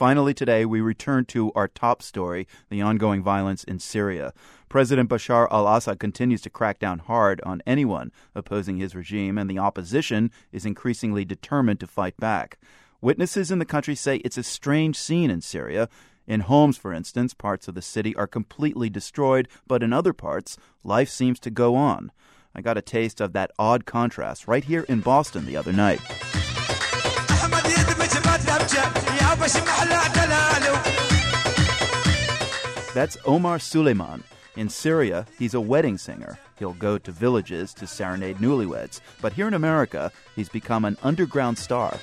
Finally, today, we return to our top story the ongoing violence in Syria. President Bashar al Assad continues to crack down hard on anyone opposing his regime, and the opposition is increasingly determined to fight back. Witnesses in the country say it's a strange scene in Syria. In Homs, for instance, parts of the city are completely destroyed, but in other parts, life seems to go on. I got a taste of that odd contrast right here in Boston the other night. That's Omar Souleyman. In Syria, he's a wedding singer. He'll go to villages to serenade newlyweds. But here in America, he's become an underground star.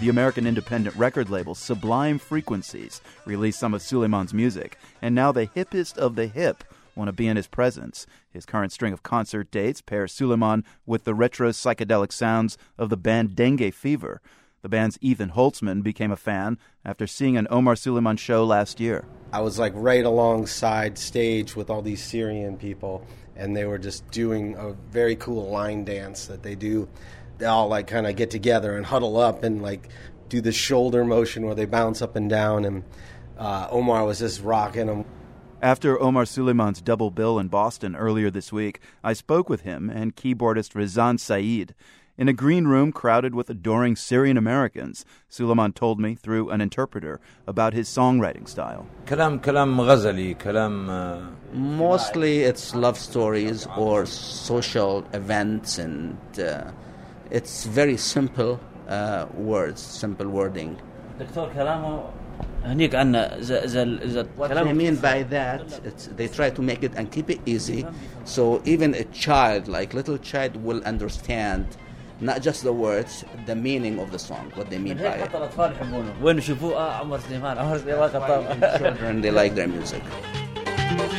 The American independent record label Sublime Frequencies released some of Souleyman's music, and now the hippest of the hip want to be in his presence. His current string of concert dates pairs Souleyman with the retro psychedelic sounds of the band Dengue Fever. The band's Ethan Holtzman became a fan after seeing an Omar Souleyman show last year. I was like right alongside stage with all these Syrian people, and they were just doing a very cool line dance that they do. They all like kind of get together and huddle up and like do the shoulder motion where they bounce up and down. And uh, Omar was just rocking them. After Omar Souleyman's double bill in Boston earlier this week, I spoke with him and keyboardist Rizan Sa'id. In a green room crowded with adoring Syrian Americans, Souleyman told me through an interpreter about his songwriting style. Mostly it's love stories or social events, and uh, it's very simple uh, words, simple wording. What I mean by that, they try to make it and keep it easy, so even a child, like little child, will understand not just the words, the meaning of the song, what they mean by it. Children, they like their music.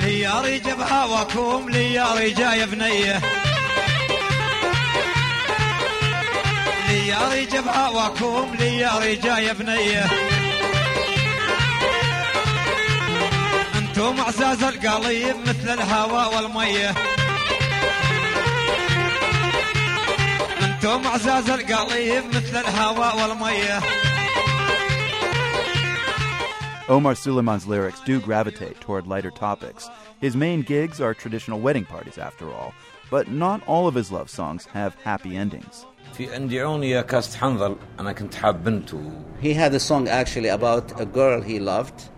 لياري جاب هواكم لياري جاي بنيه لياري جاب هواكم لياري جاي بنيه عزاز القليب مثل الهواء انتم عزاز القليب مثل الهواء Omar Souleyman's lyrics do gravitate toward lighter topics. His main gigs are traditional wedding parties, after all, but not all of his love songs have happy endings. He had a song actually about a girl he loved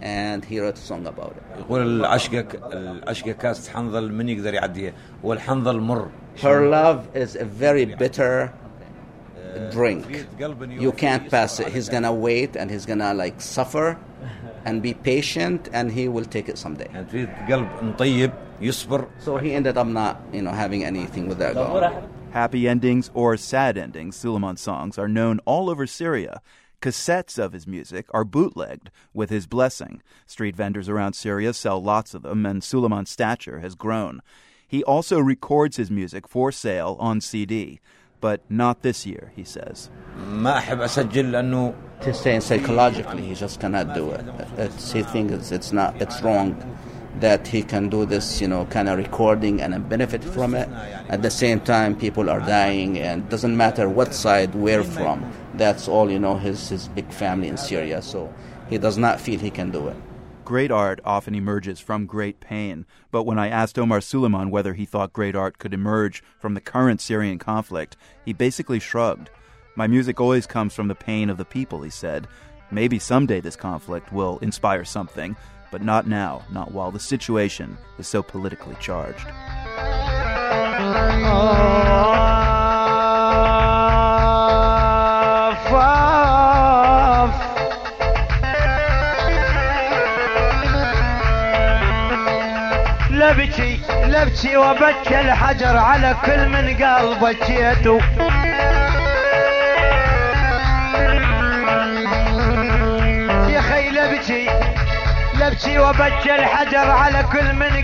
and he wrote a song about it. يقول العشقة العشقة كاست حنظل من يقدر يعديها والحنظل مر. Her love is a very bitter drink. You can't pass it. He's gonna wait and he's gonna like suffer and be patient and he will take it someday. So he ended up not, you know, having anything with that girl. Happy endings or sad endings, Souleyman's songs are known all over Syria Cassettes of his music are bootlegged with his blessing. Street vendors around Syria sell lots of them, and Souleyman's stature has grown. He also records his music for sale on CD, but not this year, he says. To say psychologically, he just cannot do it. It's, he thinks it's, it's not. It's wrong that he can do this, you know, kind of recording and benefit from it. At the same time, people are dying, and doesn't matter what side we're from. That's all, you know, his, his big family in Syria. So he does not feel he can do it. Great art often emerges from great pain, but when I asked Omar Souleyman whether he thought great art could emerge from the current Syrian conflict, he basically shrugged. My music always comes from the pain of the people, he said. Maybe someday this conflict will inspire something, but not now, not while the situation is so politically charged. لبكي لبكي وبكي الحجر على كل من قلب بكيته الحجر على كل من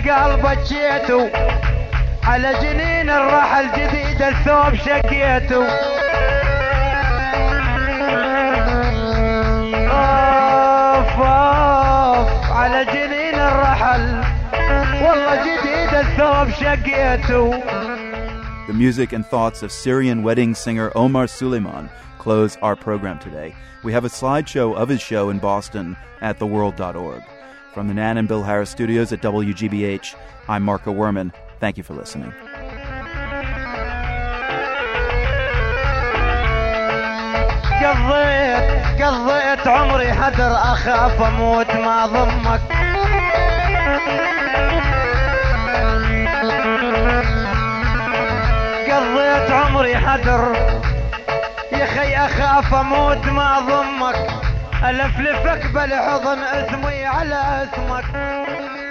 على جنين الرحل جديد الثوب شقيته اوف اوف على جنين الرحل والله جديد الثوب شقيته The music and thoughts of Syrian wedding singer Omar Souleyman close our program today. We have a slideshow of his show in Boston at theworld.org. From the Nan and Bill Harris studios at WGBH, I'm Marco Werman. Thank you for listening. قضيت قضيت عمري حدر اخاف اموت ما ضمك قضيت عمري حدر يا خي اخاف اموت ما ضمك الفلفك بالحضن أسمي على أسمك.